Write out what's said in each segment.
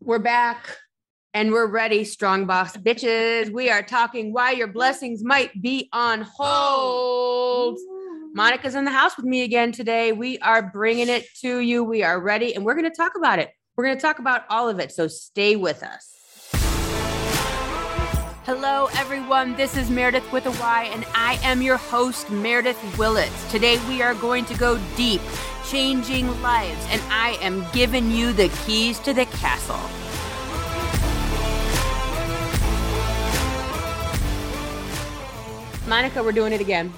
We're back and we're ready, strong boss bitches. We are talking why your blessings might be on hold. Monica's in the house with me again today. We are bringing it to you. We are ready and we're going to talk about it. We're going to talk about all of it. So stay with us. Hello, everyone. This is Meredith with a Y, and I am your host, Meredith Willett. Today, we are going to go deep, changing lives, and I am giving you the keys to the castle. Monica, we're doing it again.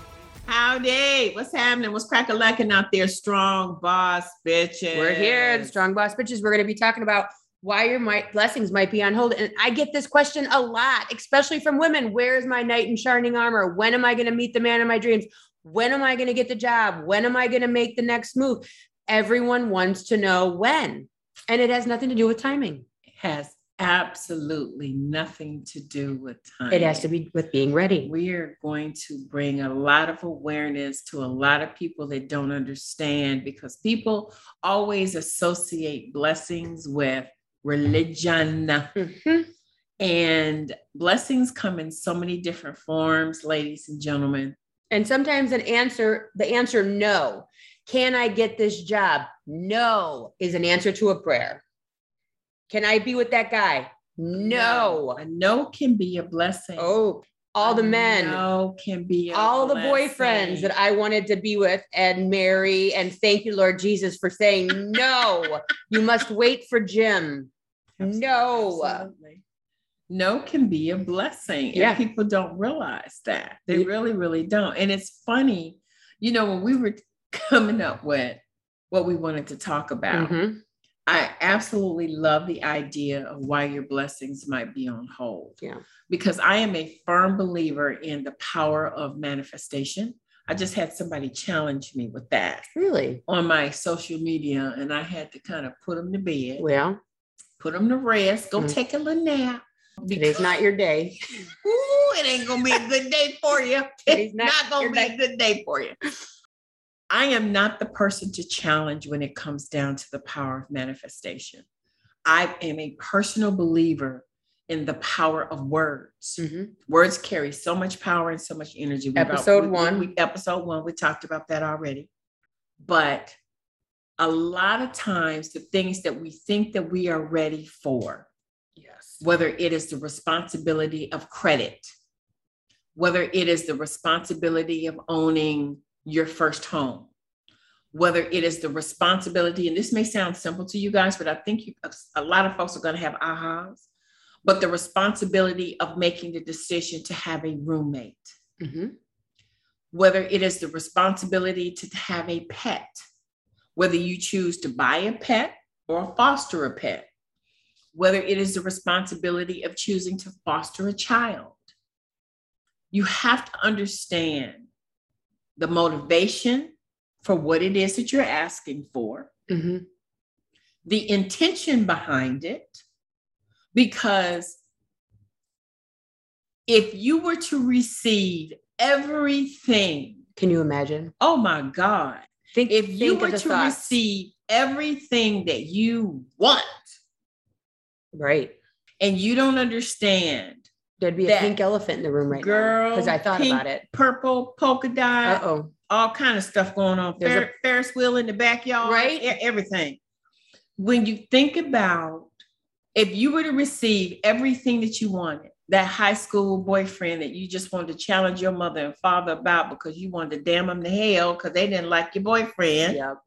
Howdy. What's happening? What's crack a lacking out there? Strong boss bitches. We're here, the strong boss bitches. We're going to be talking about why your might, blessings might be on hold. And I get this question a lot, especially from women. Where is my knight in shining armor? When am I going to meet the man of my dreams? When am I going to get the job? When am I going to make the next move? Everyone wants to know when. And it has nothing to do with timing. It has absolutely nothing to do with time. It has to be with being ready. We are going to bring a lot of awareness to a lot of people that don't understand because people always associate blessings with religion. Mm-hmm. And blessings come in so many different forms, ladies and gentlemen. And sometimes an answer, the answer no. Can I get this job? No is an answer to a prayer. Can I be with that guy? No. A no can be a blessing. Oh, all the men. Can be all the boyfriends that I wanted to be with and marry. And thank you, Lord Jesus, for saying no. you must wait for Jim. Absolutely. No. Absolutely. No can be a blessing. Yeah. And people don't realize that. They yeah. really, really don't. And it's funny, you know, when we were coming up with what we wanted to talk about. Mm-hmm I absolutely love the idea of why your blessings might be on hold. Yeah. Because I am a firm believer in the power of manifestation. I just had somebody challenge me with that. Really? On my social media, and I had to kind of put them to bed. Well, put them to rest, go mm-hmm. take a little nap. Today's not your day. Ooh, it ain't gonna be a good day for you. It's not, not gonna be a good day for you. I am not the person to challenge when it comes down to the power of manifestation. I am a personal believer in the power of words. Mm-hmm. Words carry so much power and so much energy. We episode one. We, episode one, we talked about that already. But a lot of times, the things that we think that we are ready for, yes, whether it is the responsibility of credit, whether it is the responsibility of owning your first home, whether it is the responsibility, and this may sound simple to you guys, but I think you, a lot of folks are going to have ahas, but the responsibility of making the decision to have a roommate, mm-hmm. whether it is the responsibility to have a pet, whether you choose to buy a pet or foster a pet, whether it is the responsibility of choosing to foster a child. You have to understand the motivation for what it is that you're asking for, mm-hmm. the intention behind it, because if you were to receive everything, can you imagine? Oh my God. Think, if you were to thoughts. receive everything that you want, right? And you don't understand There'd be a pink elephant in the room right girl, now because I thought pink, about it. Purple polka dot. oh. All kind of stuff going on. There's Fer- a Ferris wheel in the backyard. Right. Everything. When you think about if you were to receive everything that you wanted, that high school boyfriend that you just wanted to challenge your mother and father about because you wanted to damn them to hell because they didn't like your boyfriend. Yep.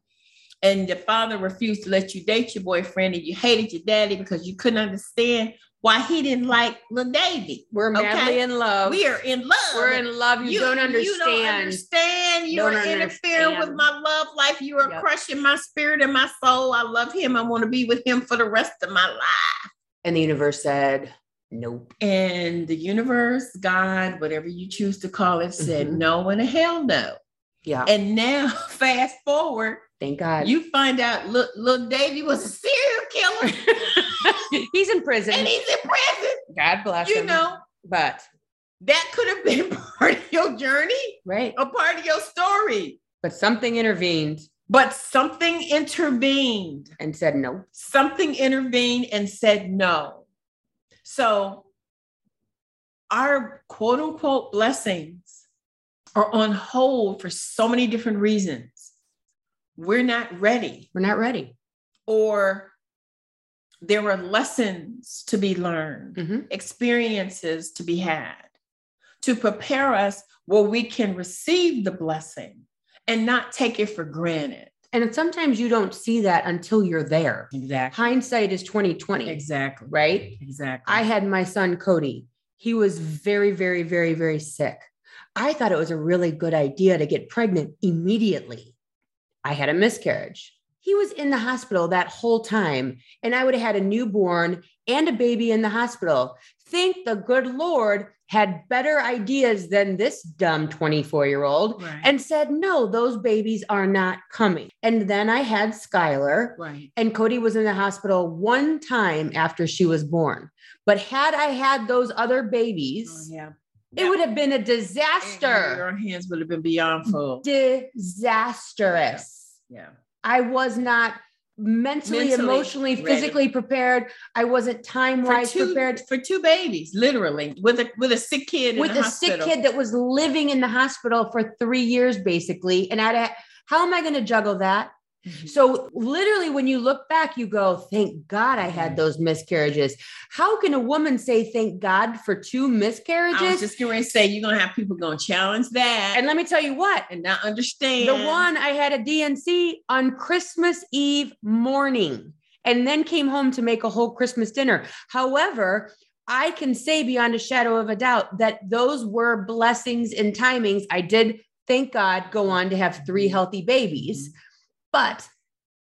And your father refused to let you date your boyfriend, and you hated your daddy because you couldn't understand why he didn't like Lil Davy. We're madly in love. We are in love. We're in love. You, you don't understand. You don't understand. You don't are interfering with my love life. You are yep. crushing my spirit and my soul. I love him. I want to be with him for the rest of my life. And the universe said, Nope. And the universe, God, whatever you choose to call it, said mm-hmm. no and a hell no. Yeah. And now, fast forward. Thank God. You find out little, little Davy was a serial killer. he's in prison. And he's in prison. God bless you him. You know, but that could have been part of your journey, right? A part of your story. But something intervened. But something intervened. And said no. Something intervened and said no. So our quote unquote blessings are on hold for so many different reasons. We're not ready. We're not ready. Or there are lessons to be learned, Mm-hmm. experiences to be had to prepare us where we can receive the blessing and not take it for granted. And sometimes you don't see that until you're there. Exactly. Hindsight is 2020, Exactly. right? Exactly. I had my son Cody. He was very, very, very, very sick. I thought it was a really good idea to get pregnant immediately. I had a miscarriage. He was in the hospital that whole time, and I would have had a newborn and a baby in the hospital. Think the good Lord had better ideas than this dumb 24 year old right. and said, No, those babies are not coming. And then I had Skylar, right. and Cody was in the hospital one time after she was born. But had I had those other babies, Oh, yeah. It would have been a disaster. Your hands would have been beyond full. Disastrous. Yeah. I was not mentally, Mentally emotionally, ready. physically prepared. I wasn't time wise prepared. for two babies, literally, with a with a sick kid With a the sick kid that was living in the hospital for three years, basically. And I'd, how am I going to juggle that? Mhm. So literally, when you look back, you go, thank God I had those miscarriages. How can a woman say thank God for two I was miscarriages? just going to say you're going to have people going to challenge that and let me tell you what, and not understand the one I had a D&C on Christmas Eve morning and then came home to make a whole Christmas dinner. However, I can say beyond a shadow of a doubt that those were blessings and timings. I did, thank God, go on to have three healthy babies, but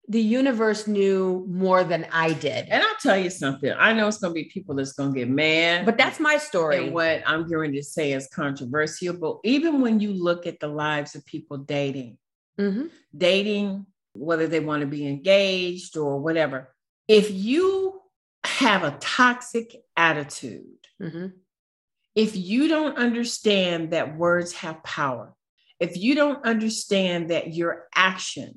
the universe knew more than I did. And I'll tell you something. I know it's going to be people that's going to get mad. But that's my story. and what I'm going to say is controversial. But even when you look at the lives of people dating, Mhm. dating, whether they want to be engaged or whatever, if you have a toxic attitude, Mhm. if you don't understand that words have power, if you don't understand that your actions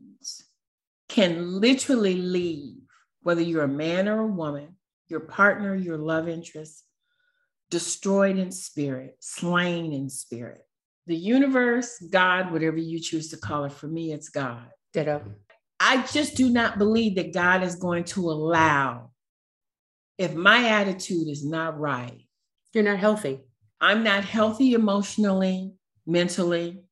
can literally leave, whether you're a man or a woman, your partner, your love interest, destroyed in spirit, slain in spirit. The universe, God, whatever you choose to call it, for me, it's God. Ditto. I just do not believe that God is going to allow, if my attitude is not right, You're not healthy. I'm not healthy emotionally, mentally,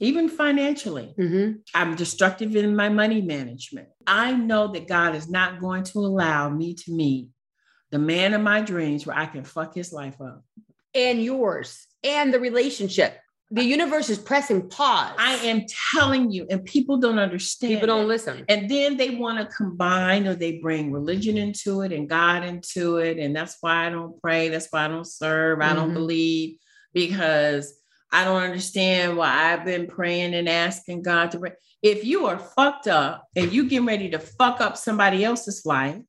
even financially. Mhm. I'm destructive in my money management. I know that God is not going to allow me to meet the man of my dreams where I can fuck his life up. And yours and the relationship. The universe is pressing pause. I am telling you, and people don't understand. People don't listen. And then they want to combine or they bring religion into it and God into it. And that's why I don't pray. That's why I don't serve. I don't Mhm. believe because I don't understand why I've been praying and asking God to pray. If you are fucked up and you getting ready to fuck up somebody else's life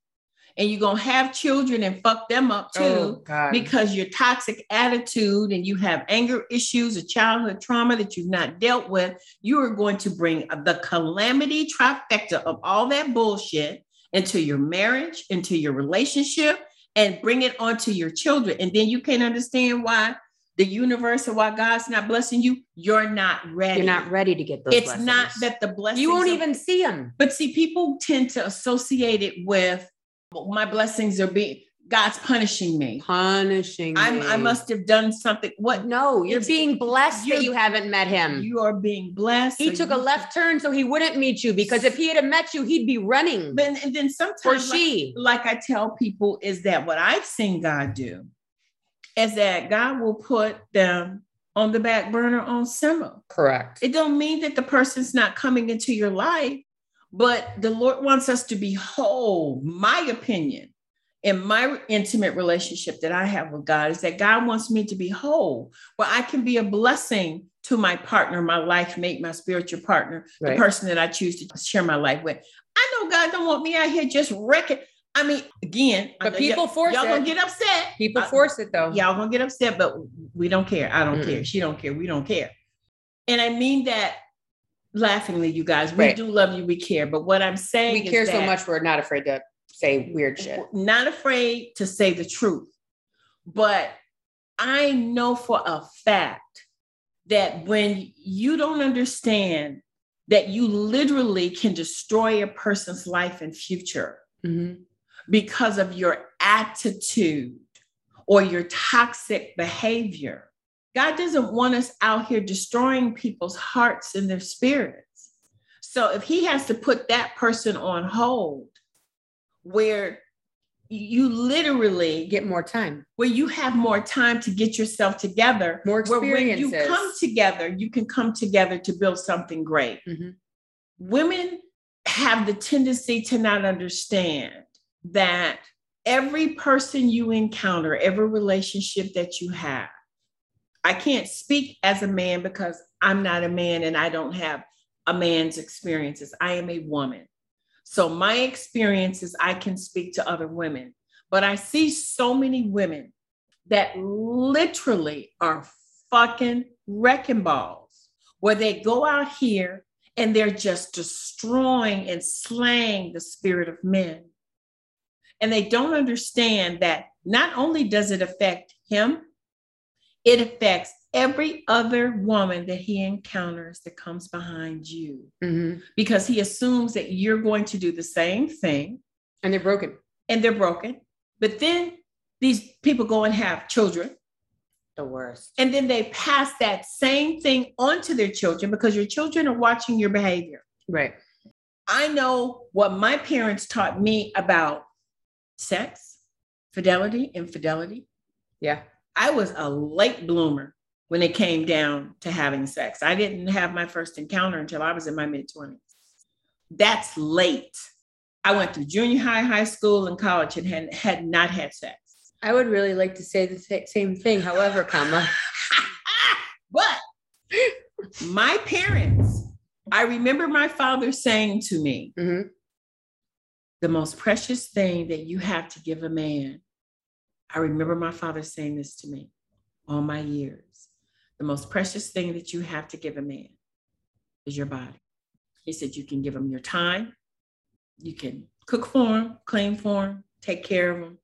and you're going to have children and fuck them up oh, too, Oh, because your toxic attitude and you have anger issues or childhood trauma that you've not dealt with, you are going to bring the calamity trifecta of all that bullshit into your marriage, into your relationship, and bring it onto your children. And then you can't understand why the universe or why God's not blessing you. You're not ready. You're not ready to get those. It's not that the blessings you won't are- even see them. but see, people tend to associate it with my blessings are being God's punishing me. Punishing. I'm, I must have done something. What No, you're being blessed that you're- you haven't met him. you are being blessed. he took a you- left turn so he wouldn't meet you because if he had met you, he'd be running. But and then or sometimes, like, she. like I tell people, is that what I've seen God do is that God will put them on the back burner on simmer. Correct. It don't mean that the person's not coming into your life, but the Lord wants us to be whole. My opinion in my intimate relationship that I have with God is that God wants me to be whole, where I can be a blessing to my partner, my life mate, my spiritual partner, Right. the person that I choose to share my life with. I know God don't want me out here just wrecking. I mean, again, But people force y'all it. gonna get upset. People I- force it though. Y'all gonna get upset, but we don't care. I don't Mm-mm. care. She don't care. We don't care. And I mean that laughingly, you guys. We Right. do love you. We care. But what I'm saying We care so much, we're not afraid to say weird shit. Not afraid to say the truth. But I know for a fact that when you don't understand that you literally can destroy a person's life and future Mhm. Because of your attitude or your toxic behavior. God doesn't want us out here destroying people's hearts and their spirits. So if he has to put that person on hold where you literally Get more time. where you have more time to get yourself together, More experiences. where when you come together, you can come together to build something great. Mhm. Women have the tendency to not understand that every person you encounter, every relationship that you have, I can't speak as a man because I'm not a man and I don't have a man's experiences. I am a woman. So my experiences, I can speak to other women, but I see so many women that literally are fucking wrecking balls where they go out here and they're just destroying and slaying the spirit of men. And they don't understand that not only does it affect him, it affects every other woman that he encounters that comes behind you Mhm. because he assumes that you're going to do the same thing And they're broken. and they're broken. But then these people go and have children The worst. and then they pass that same thing on to their children because your children are watching your behavior. Right. I know what my parents taught me about sex, fidelity, infidelity. Yeah. I was a late bloomer when it came down to having sex. I didn't have my first encounter until I was in my mid 20s. That's late. I went through junior high, high school, and college and had, had not had sex. I would really like to say the sa- same thing. However, comma. but my parents, I remember my father saying to me, Mhm. The most precious thing that you have to give a man. I remember my father saying this to me all my years. The most precious thing that you have to give a man is your body. He said, You can give him your time, you can cook for him, clean for him, take care of him,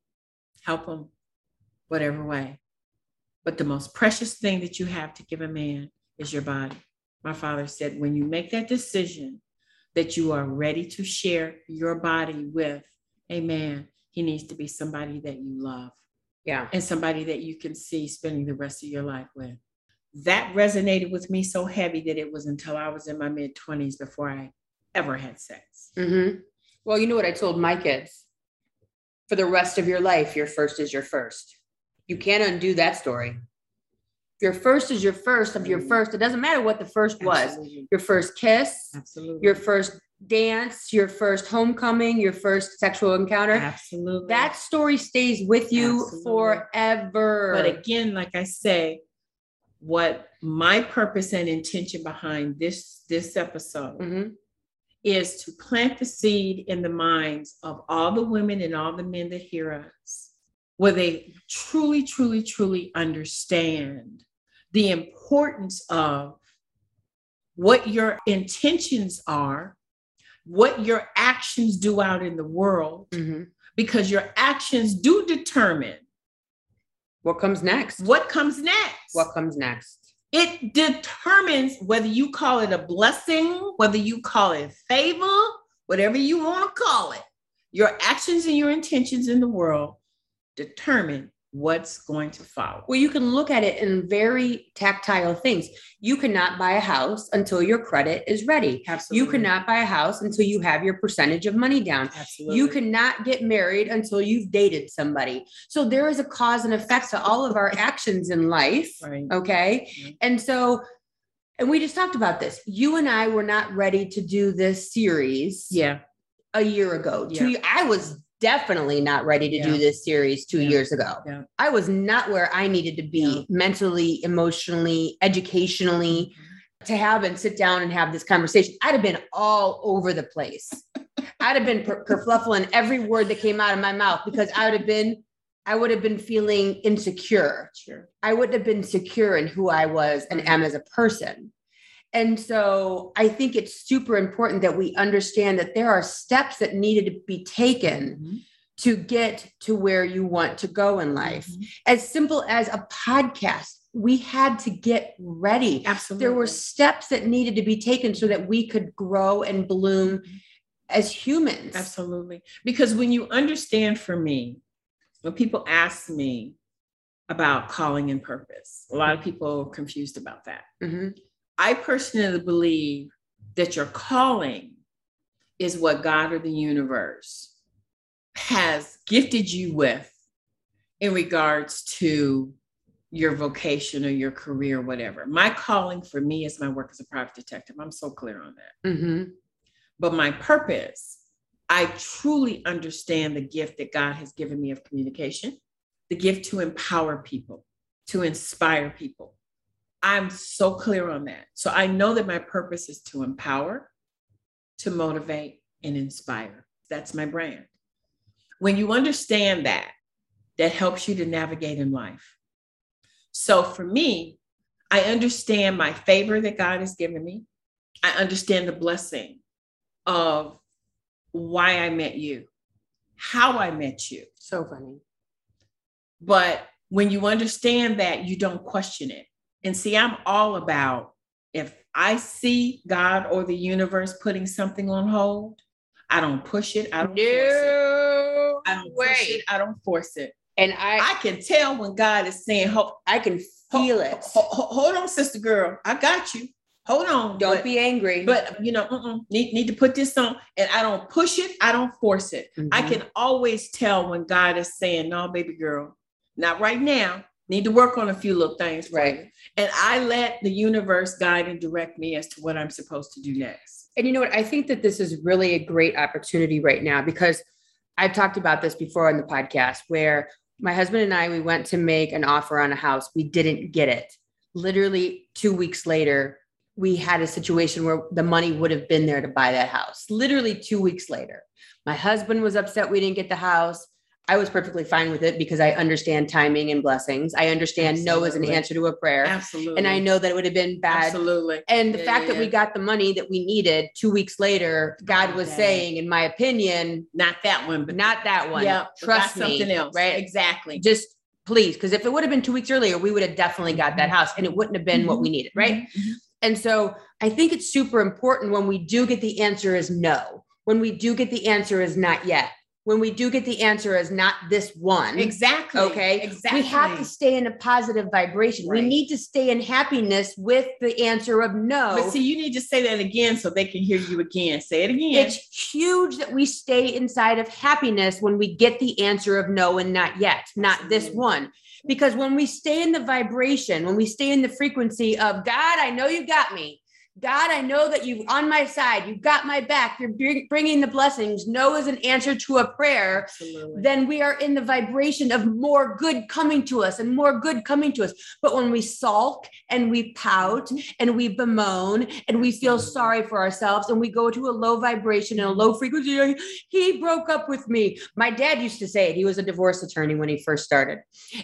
help him, whatever way. But the most precious thing that you have to give a man is your body. My father said, When you make that decision, that you are ready to share your body with a man, he needs to be somebody that you love Yeah. and somebody that you can see spending the rest of your life with. That resonated with me so heavy that it was until I was in my mid 20s before I ever had sex. hmm Well, you know what I told my kids? For the rest of your life, your first is your first. You can't undo that story. Your first is your first of your first. It doesn't matter what the first was. Absolutely. Your first kiss, Absolutely. your first dance, your first homecoming, your first sexual encounter. Absolutely. That story stays with you Absolutely. forever. But again, like I say, what my purpose and intention behind this this episode Mhm. is to plant the seed in the minds of all the women and all the men that hear us, where they truly, truly, truly understand the importance of what your intentions are, what your actions do out in the world, Mhm. because your actions do determine What comes next? what comes next. What comes next? it determines whether you call it a blessing, whether you call it favor, whatever you want to call it. Your actions and your intentions in the world determine what's going to follow. Well, you can look at it in very tactile things. You cannot buy a house until your credit is ready. Absolutely. You cannot buy a house until you have your percentage of money down. Absolutely. You cannot get married until you've dated somebody. So there is a cause and effect to all of our actions in life. Right. Okay. And so, and we just talked about this. You and I were not ready to do this series Yeah. a year ago. Two, Yeah. I was definitely not ready to Yeah. do this series two Yeah. years ago. Yeah. I was not where I needed to be mentally, emotionally, educationally mm-hmm. to have and sit down and have this conversation. I'd have been all over the place. I'd have been per- kerfluffling every word that came out of my mouth because I would have been, I would have been feeling insecure. Sure. I wouldn't have been secure in who I was and am as a person. And so I think it's super important that we understand that there are steps that needed to be taken Mhm. to get to where you want to go in life. Mhm. As simple as a podcast, we had to get ready. Absolutely. There were steps that needed to be taken so that we could grow and bloom as humans. Absolutely. Because when you understand for me, when people ask me about calling and purpose, a lot of people are confused about that. Mhm. I personally believe that your calling is what God or the universe has gifted you with in regards to your vocation or your career, whatever. My calling for me is my work as a private detective. I'm so clear on that. Mhm. But my purpose, I truly understand the gift that God has given me of communication, the gift to empower people, to inspire people. I'm so clear on that. So I know that my purpose is to empower, to motivate, and inspire. That's my brand. When you understand that, that helps you to navigate in life. So for me, I understand my favor that God has given me. I understand the blessing of why I met you, how I met you. So funny. But when you understand that, you don't question it. And see, I'm all about if I see God or the universe putting something on hold, I don't push it. I don't force it. I don't way. push it. I don't force it. And I, I can tell when God is saying, hold, I can feel it. hold on, sister girl. I got you. Hold on. Don't But- be angry. but you know, need need to put this on, and I don't push it. I don't force it. I Mhm. can always tell when God is saying, "No, baby girl, not right now. Need to work on a few little things." Right. And I let the universe guide and direct me as to what I'm supposed to do next. And you know what? I think that this is really a great opportunity right now because I've talked about this before on the podcast where my husband and I, we went to make an offer on a house. We didn't get it. Literally two weeks later, we had a situation where the money would have been there to buy that house. Literally two weeks later. My husband was upset we didn't get the house. I was perfectly fine with it because I understand timing and blessings. I understand no is an answer to a prayer. Absolutely. And I know that it would have been bad Absolutely. and the Yeah, fact yeah, that we got the money that we needed two weeks later, God was saying, in my opinion, Not that one, but not that one. Yeah, Trust me. something else. Right. Exactly. Just please. Because if it would have been two weeks earlier, we would have definitely got that mm-hmm. house and it wouldn't have been what we mm-hmm. needed. Right. Mhm. And so I think it's super important when we do get the answer is no, when we do get the answer is not yet, when we do get the answer is not this one. Exactly. Okay. Exactly. We have to stay in a positive vibration. We need to stay in happiness with the answer of no. But see, you need to say that again so they can hear you again. Say it again. It's huge that we stay inside of happiness when we get the answer of no and not yet, not this one. Because when we stay in the vibration, when we stay in the frequency of God, I know you got me. God, I know that you're on my side. You've got my back. You're bringing the blessings. No is an answer to a prayer. Absolutely. Then we are in the vibration of more good coming to us and more good coming to us. But when we sulk and we pout and we bemoan and we feel sorry for ourselves and we go to a low vibration and a low frequency, he broke up with me. My dad used to say it. He was a divorce attorney when he first started.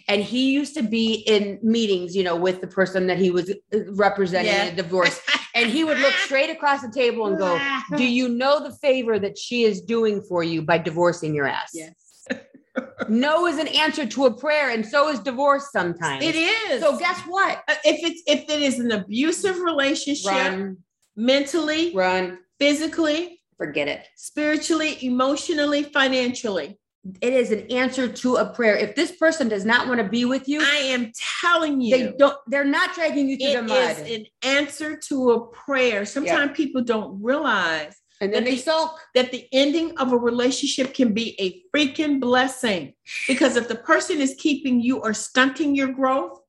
And he used to be in meetings, you know, with the person that he was uh, representing Yeah. in a divorce. And he would look straight across the table and go, Do you know the favor that she is doing for you by divorcing your ass? Yes. No is an answer to a prayer, and so is divorce sometimes. It is. So guess what? Uh, if it's if it is an abusive relationship, Run, mentally, run, physically, forget it. spiritually, emotionally, financially, It is an answer to a prayer. If this person does not want to be with you, I am telling you, they don't. They're not dragging you through the mud, is an answer to a prayer. Sometimes people don't realize and then that they the- sulk. that the ending of a relationship can be a freaking blessing. Because if the person is keeping you or stunting your growth,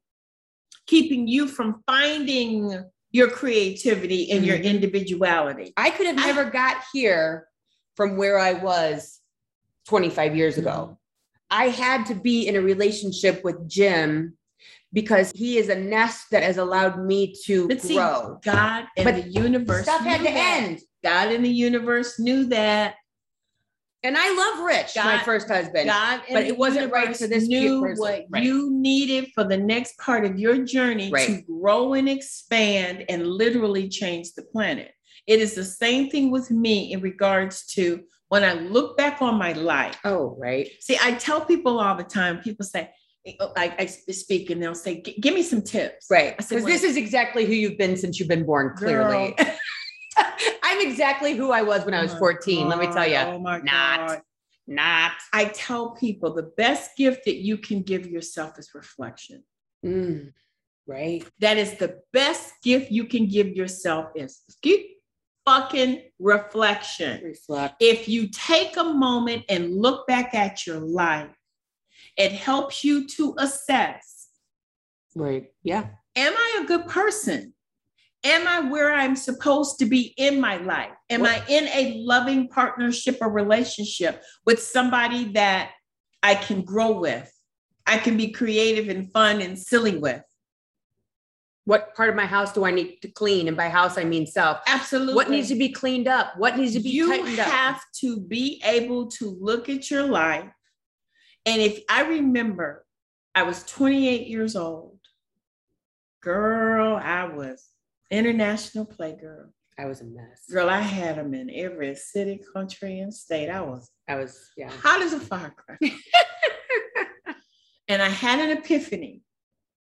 keeping you from finding your creativity and your Mhm. individuality. I could have I- never got here from where I was 25 years ago. I had to be in a relationship with Jim because he is a nest that has allowed me to But see, grow. God and But the universe Stuff had to that. end. God and the universe knew that. And I love Rich, my first husband. God but it wasn't right for this knew person. what Right. you needed for the next part of your journey to grow and expand and literally change the planet. It is the same thing with me in regards to when I look back on my life. oh, right. See, I tell people all the time, people say, oh, I, I speak and they'll say, give me some tips. Right. I Because this is exactly who you've been since you've been born, clearly. I'm exactly who I was when I was Oh my 14. Let me tell you. Oh my not. God. Not. I tell people the best gift that you can give yourself is reflection. Mm, right. That is the best gift you can give yourself is keep fucking reflection. Reflect. If you take a moment and look back at your life, it helps you to assess, Right. Yeah. am I a good person? Am I where I'm supposed to be in my life? Am What- I in a loving partnership or relationship with somebody that I can grow with? I can be creative and fun and silly with. What part of my house do I need to clean? And by house, I mean self. Absolutely. What needs to be cleaned up? What needs to be you tightened up? You have to be able to look at your life. And if I remember, I was 28 years old. Girl, I was international playgirl. I was a mess. Girl, I had them in every city, country, and state. I was I was, yeah. hot as a firecracker. and I had an epiphany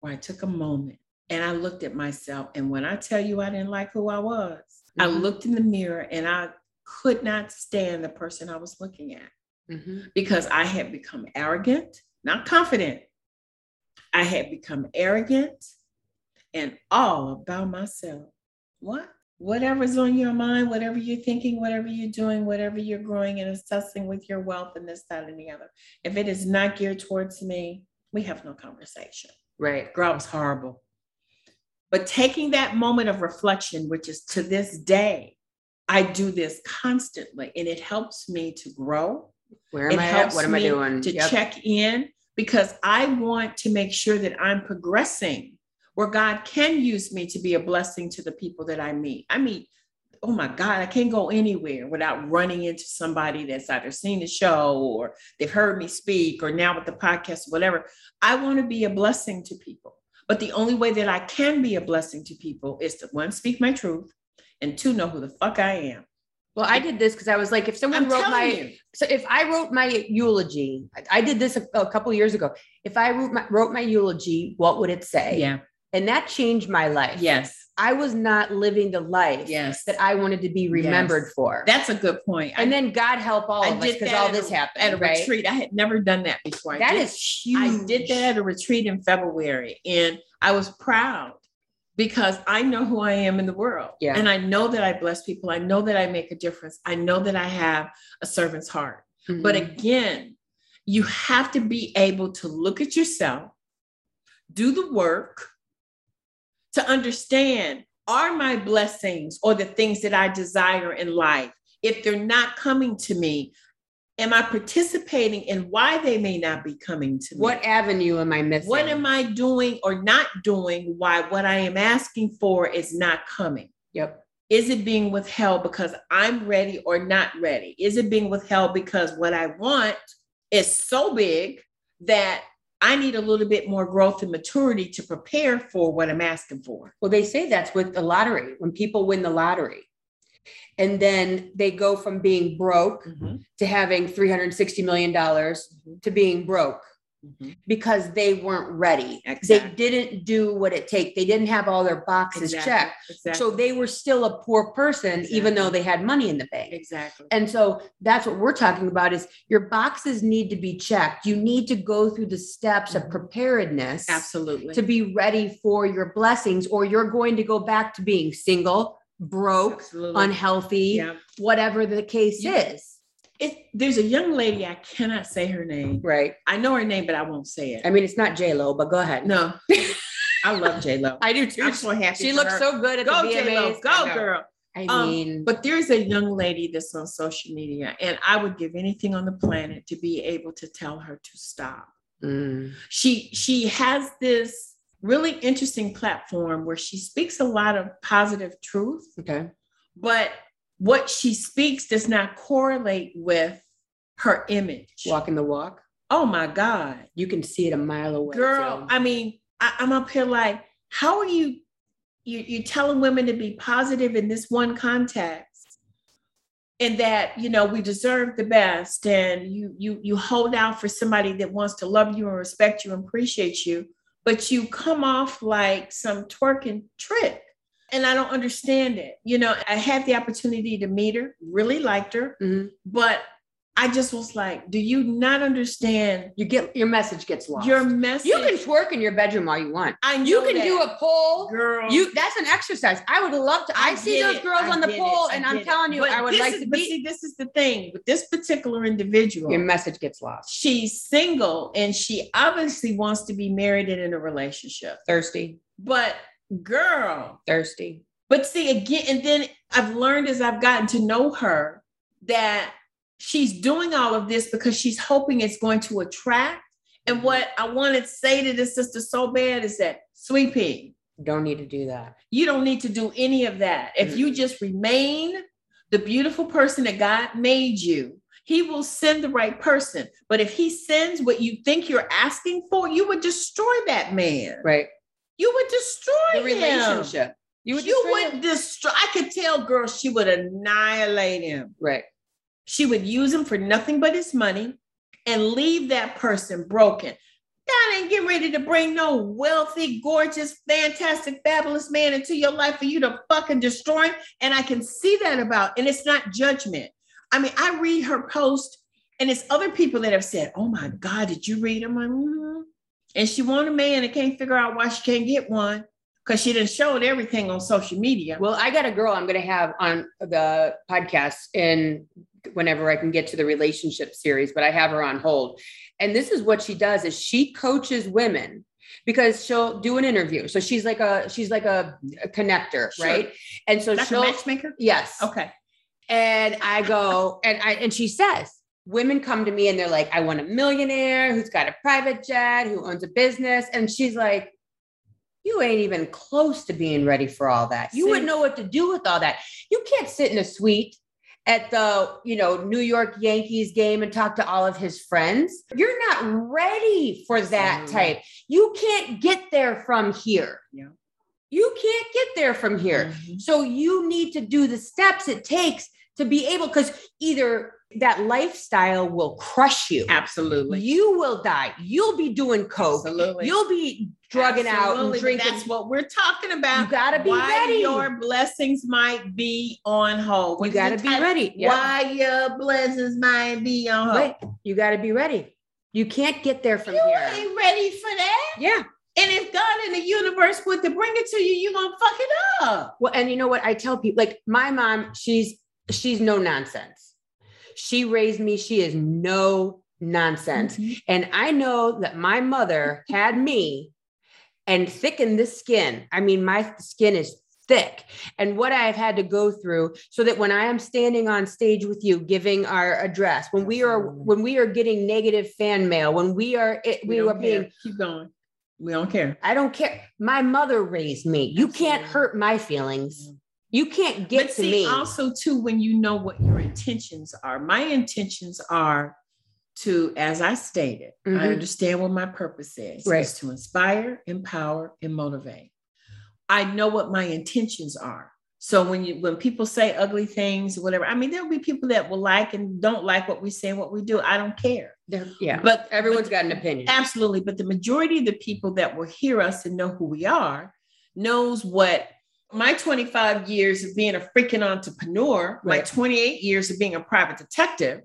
where I took a moment and I looked at myself. And when I tell you I didn't like who I was, I Mhm. looked in the mirror and I could not stand the person I was looking at Mhm. because I had become arrogant, not confident. I had become arrogant and all about myself. What? Whatever's on your mind, whatever you're thinking, whatever you're doing, whatever you're growing and assessing with your wealth and this, that, and the other. If it is not geared towards me, we have no conversation. Right. Girl, it was horrible. But taking that moment of reflection, which is to this day, I do this constantly and it helps me to grow Where am it I at? helps What am I doing? to Yep. check in because I want to make sure that I'm progressing where God can use me to be a blessing to the people that I meet. I mean, oh my God, I can't go anywhere without running into somebody that's either seen the show or they've heard me speak or now with the podcast, whatever. I want to be a blessing to people. But the only way that I can be a blessing to people is to one, speak my truth, and two, know who the fuck I am. Well, I did this because I was like, if someone I'm wrote my, you. so if I wrote my eulogy, I- I did this a, a couple years ago. If I wrote my, wrote my eulogy, what would it say? Yeah. And that changed my life. Yes. I was not living the life Yes. that I wanted to be remembered Yes. for. That's a good point. I and then God help all I of us because all this a- happened. at a right? retreat. I had never done that before. I That did, is huge. I did that at a retreat in February, and I was proud because I know who I am in the world. Yeah. And I know that I bless people. I know that I make a difference. I know that I have a servant's heart. But Mhm. again, you have to be able to look at yourself, do the work to understand are my blessings or the things that I desire in life, if they're not coming to me, am I participating in why they may not be coming to me? what avenue am I missing? what am I doing or not doing why what I am asking for is not coming? Yep. Is it being withheld because I'm ready or not ready? Is it being withheld because what I want is so big that I need a little bit more growth and maturity to prepare for what I'm asking for? Well, they say that's with the lottery when people win the lottery. And then they go from being broke to having $360 million Mhm. to being broke Mhm. because they weren't ready. Exactly. They didn't do what it takes. They didn't have all their boxes Exactly. checked. Exactly. So they were still a poor person, even though they had money in the bank. exactly. And so that's what we're talking about is your boxes need to be checked. You need to go through the steps of Mhm. preparedness Absolutely. to be ready for your blessings, or you're going to go back to being single, broke, Absolutely. unhealthy, yeah. whatever the case Yeah. is. It, there's a young lady, I cannot say her name. Right. I know her name, but I won't say it. I mean, it's not J Lo, but go ahead. No. I love J Lo. I do too. I'm so happy. she looks her. so good at Go the J Lo, go girl. I Um, mean, But there's a young lady that's on social media, and I would give anything on the planet to be able to tell her to stop. mm, She she has this really interesting platform where she speaks a lot of positive truth, okay. but what she speaks does not correlate with her image. Walking the walk. Oh my God. You can see it a mile away. Girl, too. I mean, I, I'm up here like, how are you, you you telling women to be positive in this one context? And that, you know, we deserve the best and you you you hold out for somebody that wants to love you and respect you and appreciate you, but you come off like some twerking trick. And I don't understand it. You know, I had the opportunity to meet her, really liked her, Mhm. but I just was like, do you not understand you get your message gets lost. your message? you can twerk in your bedroom all you want. I You can that. do a pole. girl. You that's an exercise. I would love to. I, see those girls I on the pole, and I'm it. telling you, But I would like is- to but be. See, this is the thing with this particular individual. your message gets lost. she's single and she obviously wants to be married and in a relationship. Thirsty, But girl, thirsty. but see again, and then I've learned as I've gotten to know her that she's doing all of this because she's hoping it's going to attract. And mm-hmm. what I want to say to this sister so bad is that, sweet pea, Don't need to do that. You don't need to do any of that. If you just remain the beautiful person that God made you, He will send the right person. But if He sends what you think you're asking for, you would destroy that man. Right. You would destroy The him. relationship. You would would, destroy him. destroy. I could tell, girl, she would annihilate him. Right. She would use him for nothing but his money and leave that person broken. God ain't getting ready to bring no wealthy, gorgeous, fantastic, fabulous man into your life for you to fucking destroy him. And I can see that about, and it's not judgment. I mean, I read her post, and it's other people that have said, "Oh my God, did you read them?" Like, "Mhm." And she want a man and can't figure out why she can't get one because she didn't show it everything on social media. Well, I got a girl I'm going to have on the podcast in whenever I can get to the relationship series, but I have her on hold. And this is what she does is she coaches women because she'll do an interview. So she's like a she's like a, a connector, Sure. right? And so like a she'll matchmaker. yes. Okay. And I go and I and she says, women come to me and they're like, I want a millionaire who's got a private jet, who owns a business. And she's like, you ain't even close to being ready for all that. You See- wouldn't know what to do with all that. You can't sit in a suite at the, you know, New York Yankees game and talk to all of his friends. You're not ready for that Absolutely. type. You can't get there from here. Yeah. You can't get there from here. Mhm. So you need to do the steps it takes to be able, because either that lifestyle will crush you. Absolutely. You will die. You'll be doing coke. Absolutely. You'll be drugging out and drinking. That's what we're talking about. You gotta be why ready. Your blessings might be on hold. You got to be title? ready. Yeah. Why your blessings might be on hold. Right. You got to be ready. You can't get there from You here. ain't ready for that. Yeah. And if God in the universe would to bring it to you, you're gonna fuck it up. Well, and you know what? I tell people like my mom, she's she's no nonsense. She raised me. She is no nonsense. Mm-hmm. And I know that my mother had me and thickened the skin. I mean, my skin is thick. And what I've had to go through so that when I am standing on stage with you giving our address, when we are when we are getting negative fan mail, when we are it, we, don't are being keep going. We don't care. I don't care. My mother raised me. You can't hurt my feelings. You can't get but to see, me. also too, when you know what your intentions are, my intentions are to, as I stated, Mhm. I understand what my purpose is. Right. It's to inspire, empower, and motivate. I know what my intentions are. So when you when people say ugly things, whatever, I mean, there'll be people that will like and don't like what we say and what we do. I don't care. Yeah, But everyone's but- got an opinion. Absolutely. But the majority of the people that will hear us and know who we are knows what my 25 years of being a freaking entrepreneur, my 28 years of being a private detective,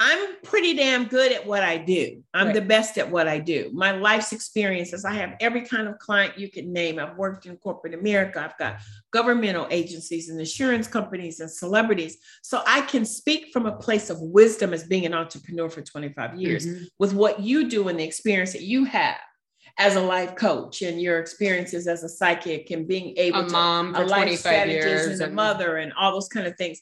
I'm pretty damn good at what I do. I'm Right. the best at what I do. My life's experiences, I have every kind of client you can name. I've worked in corporate America. I've got governmental agencies and insurance companies and celebrities. So I can speak from a place of wisdom as being an entrepreneur for 25 years Mhm. with what you do and the experience that you have as a life coach and your experiences as a psychic and being able A to mom a life 25 strategist years. and a mother and all those kind of things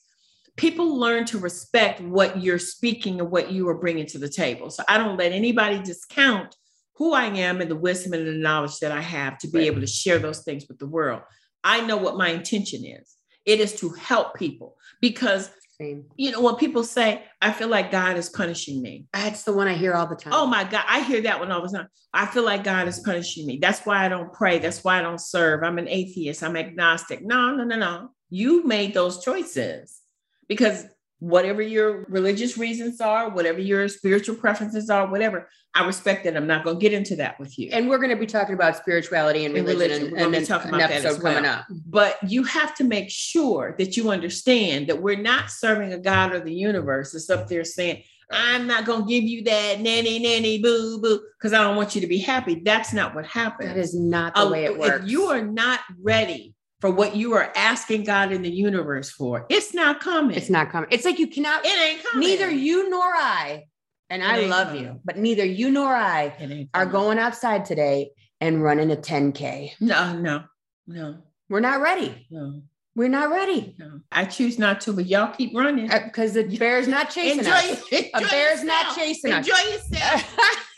people learn to respect what you're speaking and what you are bringing to the table so i don't let anybody discount who i am and the wisdom and the knowledge that i have to be Right. able to share those things with the world i know what my intention is it is to help people because Same. You know, when people say, I feel like God is punishing me. That's the one I hear all the time. Oh my God, I hear that one all the time. I feel like God is punishing me. That's why I don't pray. That's why I don't serve. I'm an atheist. I'm agnostic. No, no, no, no. You made those choices because whatever your religious reasons are, whatever your spiritual preferences are, whatever, I respect that. I'm not going to get into that with you. And we're going to be talking about spirituality and And religion, religion. and, We're gonna be and talking about that as well. coming up. but you have to make sure that you understand that we're not serving a God or the universe that's up there saying, I'm not going to give you that nanny, nanny, boo, boo, because I don't want you to be happy. That's not what happens. That is not the Uh, way it works. If you are not ready for what you are asking God in the universe for, it's not coming. it's not coming. It's like you cannot. It ain't coming. Neither you nor I, and I It ain't love coming. you, but neither you nor I are going outside today and running a 10k. No, no, no, We're not ready. no, We're not ready no. I choose not to, but y'all keep running. Uh, because the bear's not chasing enjoy, us. enjoy A bear's not yourself. chasing us. Enjoy yourself.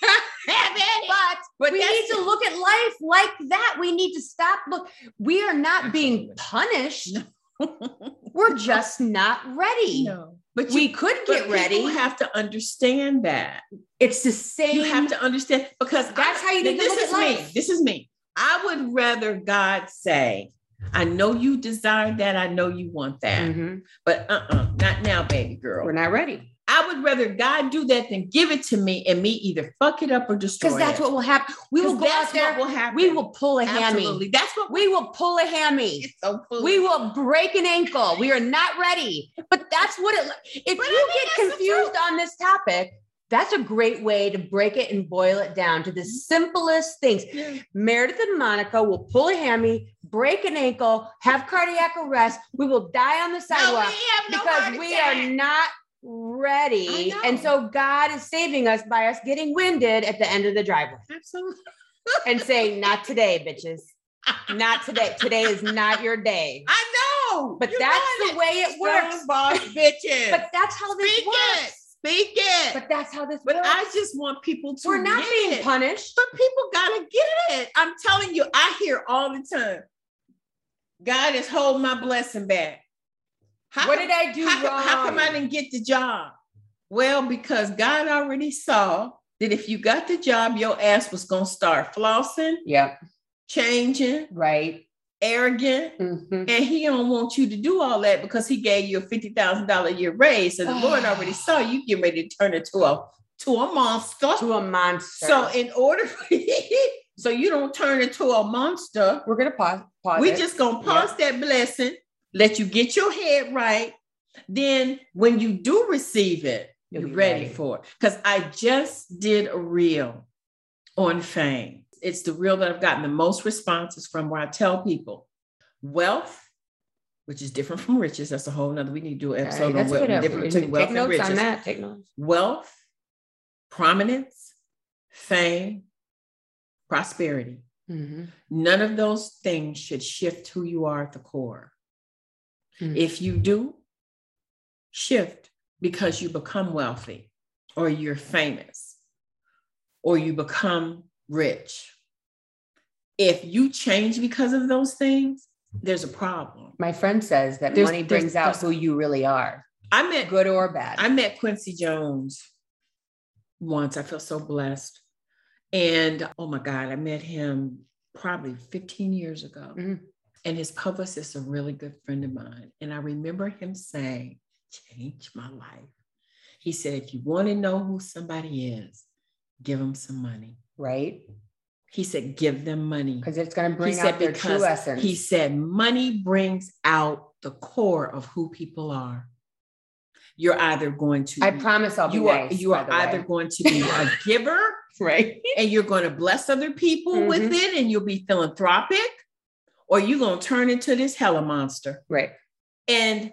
Have but But we need to look at life like that. We need to stop. Look, we are not being punished. We're just not ready. no, but We could get ready. people have to understand that. it's the same. You have to understand because That's I- how you need to this look is at me. This is me. I would rather God say, I know you desire that. I know you want that. Mhm. But uh-uh, not now, baby girl. We're not ready I would rather God do that than give it to me and me either fuck it up or destroy because that's it. what will happen. We will go that's out there. what will happen. We will pull a hammy. Absolutely. That's what We will pull a hammy. it's so. We will break an ankle. We are not ready. But that's what it. If But I you mean, get confused on this topic, that's a great way to break it and boil it down to the mm-hmm. simplest things. Yeah. Meredith and Monica will pull a hammy, break an ankle, have cardiac arrest. We will die on the No, sidewalk we have no because we are not ready. And so God is saving us by us getting winded at the end of the driveway Absolutely. and saying, Not today, bitches. Not today. Today is not your day. I know. But that's the way it works. Boss bitches. But that's how this Speak works. it. Speak it. But that's how this But works. I just want people to We're not being it. punished. But people gotta get it. I'm telling you, I hear all the time. God is holding my blessing back. How What come- did I do how, come- wrong? how come I didn't get the job? Well, because God already saw that if you got the job, your ass was gonna start flossing, Yep. changing, Right. arrogant, Mhm. and He don't want you to do all that because He gave you a fifty thousand dollar a year raise. So the Lord already saw you get ready to turn into a to a monster. To a monster. So in order for so you don't turn into a monster, we're gonna pause. pause we it. just gonna pause that blessing, let you get your head right. Then when you do receive it, You'll you're ready, ready. for it. Because I just did a reel on fame. It's the reel that I've gotten the most responses from where I tell people wealth, which is different from riches. That's a whole nother. We need to do an episode on wealth, different between Take wealth and notes riches on that. Take notes. wealth, prominence, fame, prosperity. Mhm. None of those things should shift who you are at the core. Mm. If you do, shift because you become wealthy or you're famous or you become rich. If you change because of those things, there's a problem. My friend says that There's- money brings out who you really are, I met good or bad. I met Quincy Jones once. I feel so blessed. And oh my God, I met him probably 15 years ago. Mhm. And his publicist is a really good friend of mine. And I remember him saying, change my life. He said, if you want to know who somebody is, give them some money. right? He said, give them money. Because it's going to He bring said, out their true essence. he said, money brings out the core of who people are. You're either going to I promise I'll be you are you are either way. going to be a giver right. and you're going to bless other people with Mhm. it and you'll be philanthropic or you're going to turn into this hella monster Right. and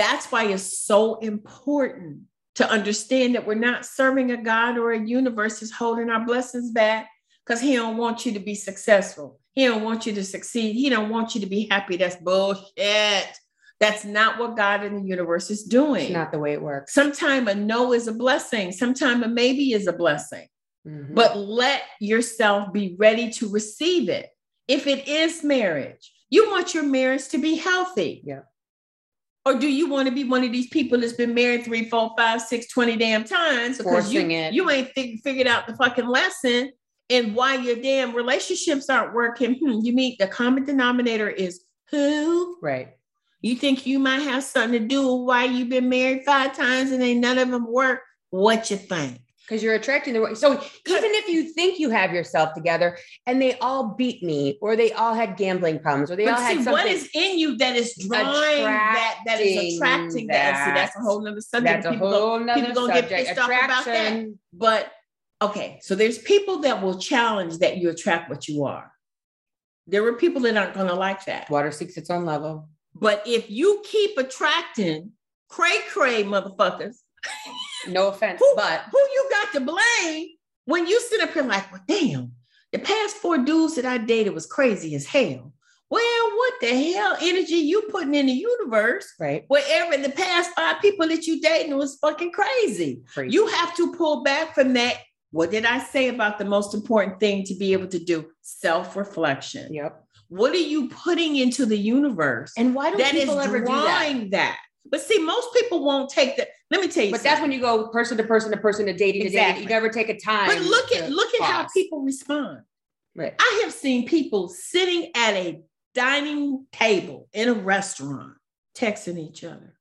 that's why it's so important to understand that we're not serving a god or a universe is holding our blessings back because he don't want you to be successful he don't want you to succeed he don't want you to be happy that's bullshit that's not what god in the universe is doing It's not the way it works. Sometimes a no is a blessing. Sometimes a maybe is a blessing. Mhm. But let yourself be ready to receive it. If it is marriage, you want your marriage to be healthy. Yeah. Or do you want to be one of these people that's been married three, four, five, six, 20 damn times because you, it. you ain't fig- figured out the fucking lesson and why your damn relationships aren't working? Hmm, you mean the common denominator is who? Right. You think you might have something to do with why you've been married five times and ain't none of them work? What you think? Because you're attracting the right. So even if you think you have yourself together and they all beat me or they all had gambling problems or they But all had see, something. what is in you that is drawing that, that is attracting that? See, that's a whole nother subject. that's a People go- whole nother people gonna get subject. pissed off about that. Attraction. But okay, so there's people that will challenge that you attract what you are. There are people that aren't going to like that. Water seeks its own level. But if you keep attracting cray cray motherfuckers, No offense, who, but who you got to blame when you sit up here like, well, damn, the past four dudes that I dated was crazy as hell. Well, what the hell energy you putting in the universe? right. Wherever the past five people that you dating was fucking crazy. Crazy. You have to pull back from that. What did I say about the most important thing to be able to do? Self reflection. Yep. What are you putting into the universe And why don't that is people ever do that? drawing that? But see, most people won't take that. Let me tell you But that's when you go person to person to person to dating to dating. Exactly. You never take a time. But look at look at how people respond. Right. I have seen people sitting at a dining table in a restaurant texting each other.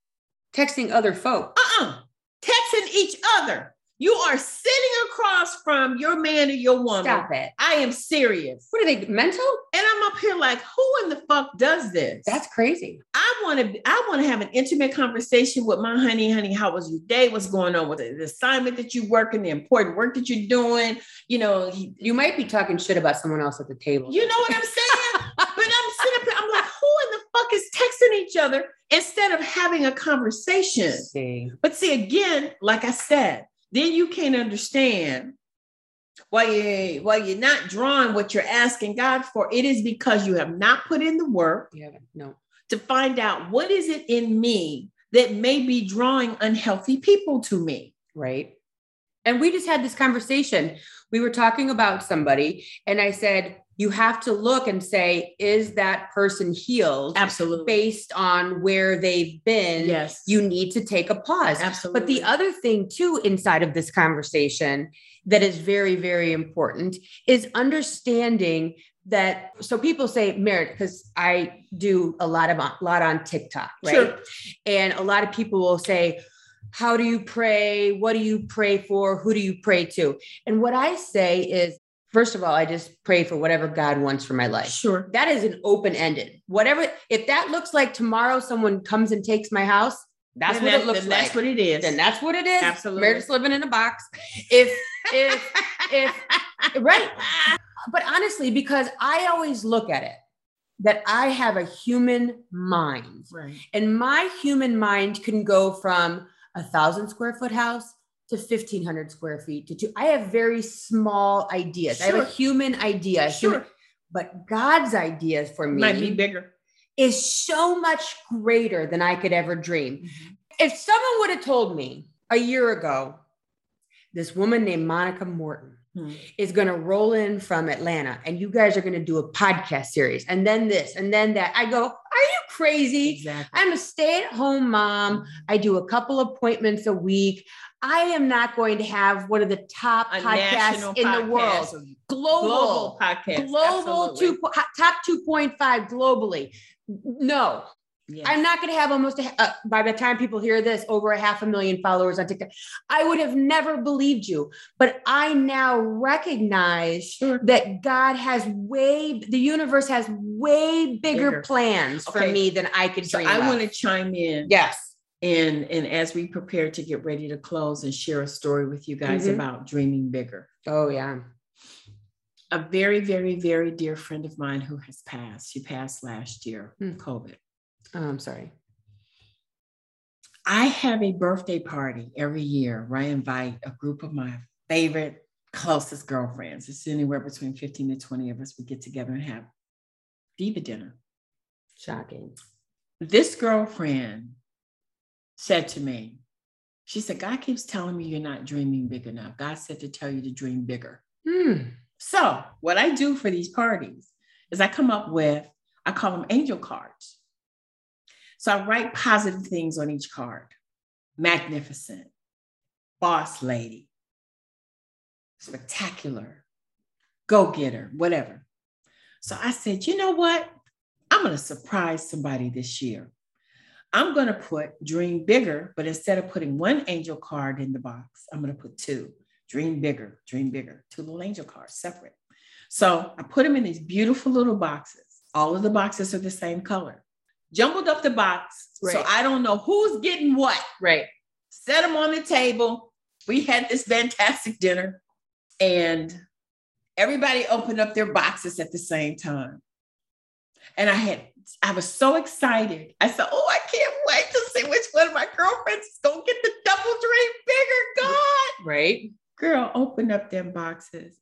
Texting other folk. Uh-uh. Texting each other. You are sitting across from your man or your woman. Stop it. I am serious. What are they mental? And I'm up here like, who in the fuck does this? That's crazy. I want to I want to have an intimate conversation with my honey, honey. How was your day? What's going on with the, the assignment that you working, the important work that you're doing? You know, You might be talking shit about someone else at the table. you know what I'm saying? but I'm sitting up here, I'm like, who in the fuck is texting each other instead of having a conversation? see. But see, again, like I said, then you can't understand why you why you're not drawing what you're asking God for. It is because you have not put in the work Yeah, no. to find out what is it in me that may be drawing unhealthy people to me. Right. And we just had this conversation. We were talking about somebody, and I said, you have to look and say, is that person healed Absolutely. based on where they've been? Yes. You need to take a pause. Absolutely. But the other thing, too, inside of this conversation that is very, very important is understanding that. So people say, Merit, because I do a lot of a lot on TikTok, right? Sure. And a lot of people will say, How do you pray? What do you pray for? Who do you pray to? And what I say is, first of all, I just pray for whatever God wants for my life Sure. that is an open ended. Whatever, if that looks like tomorrow someone comes and takes my house, that's Then what that- it looks then like. That's what it is. then that's what it is. Absolutely. Meredith's living in a box. If, if, if, right. But honestly, because I always look at it that I have a human mind right. and my human mind can go from a thousand square foot house to 1500 square feet to two. I have very small ideas. I have a human idea. human- Sure. but God's ideas for me Might be bigger. is so much greater than I could ever dream. Mm-hmm. If someone would have told me a year ago, this woman named Monica Morton Hmm. is going to roll in from Atlanta and you guys are going to do a podcast series and then this and then that, I go, Are you crazy? Exactly. I'm a stay at home mom. I do a couple appointments a week. I am not going to have one of the top A podcasts in the world, global, global podcast. global Absolutely. two, top 2.5 globally. No, Yes. I'm not going to have almost a, uh, by the time people hear this over a half a million followers on TikTok. I would have never believed you, but I now recognize Sure. that God has way, the universe has way bigger, Bigger. plans for me than I could So dream. I want to chime in. yes, And, and as we prepare to get ready to close and share a story with you guys Mhm. about dreaming bigger. oh yeah, A very, very, very dear friend of mine who has passed. She passed last year, Hmm. COVID. Oh, I'm sorry. I have a birthday party every year where I invite a group of my favorite, closest girlfriends. It's anywhere between 15 to 20 of us. We get together and have diva dinner. Shocking. This girlfriend said to me, she said, God keeps telling me you're not dreaming big enough. God said to tell you to dream bigger. Hmm. So, what I do for these parties is I come up with, I call them angel cards. So I write positive things on each card magnificent, boss lady, spectacular, go getter, whatever. So I said, you know what? I'm going to surprise somebody this year. I'm going to put dream bigger, but instead of putting one angel card in the box, I'm going to put two dream bigger, dream bigger, two little angel cards separate. So I put them in these beautiful little boxes. All of the boxes are the same color. Jumbled up the box. Right. So I don't know who's getting what. Right. Set them on the table. We had this fantastic dinner and everybody opened up their boxes at the same time. And I had, I was so excited. I said, Oh, I can't wait to see which one of my girlfriends is going to get the double dream bigger. God. Right. Girl, open up them boxes.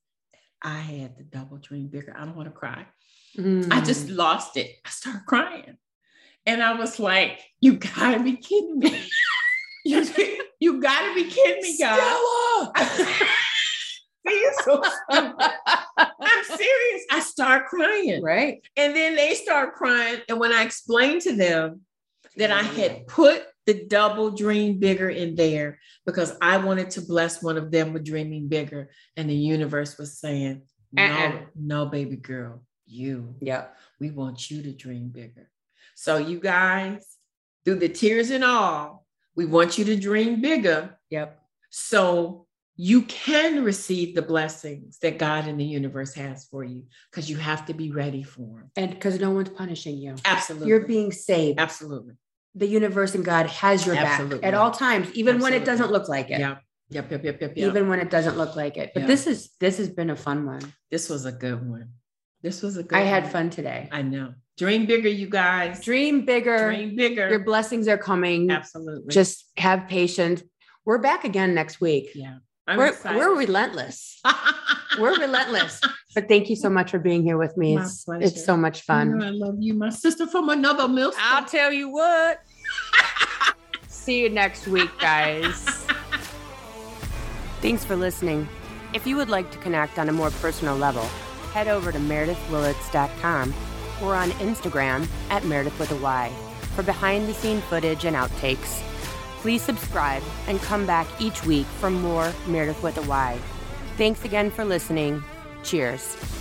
I had the double dream bigger. I don't want to cry. Mm. I just lost it. I started crying. And I was like, you gotta be kidding me. you, you gotta be kidding me. See, so I'm serious. I start crying. Right. And then they start crying. And when I explained to them that I had mm. put the double dream bigger in there because I wanted to bless one of them with dreaming bigger. And the universe was saying, no, uh-uh. no, baby girl, you. Yeah. We want you to dream bigger. So, you guys, through the tears and all, we want you to dream bigger. Yep. So you can receive the blessings that God and the universe has for you because you have to be ready for them. And because no one's punishing you. Absolutely. You're being saved. Absolutely the universe and God has your Absolutely. back at all times, even Absolutely. when it doesn't look like it. Yeah. Yep, yep, yep, yep, yep. Even when it doesn't look like it. But yep. this is this has been a fun one. This was a good one. This was a good I one. had fun today. I know. Dream bigger, you guys. Dream bigger. Dream bigger. Your blessings are coming. Absolutely. Just have patience. We're back again next week. Yeah. I'm we're, excited. we're relentless. we're relentless. But thank you so much for being here with me. It's, it's so much fun. I love you, my sister from another mill. I'll tell you what. See you next week, guys. Thanks for listening. If you would like to connect on a more personal level, head over to meredithwillits.com or on Instagram at Meredith with a Y for behind the scene footage and outtakes. Please subscribe and come back each week for more Meredith with a Y. Thanks again for listening. Cheers.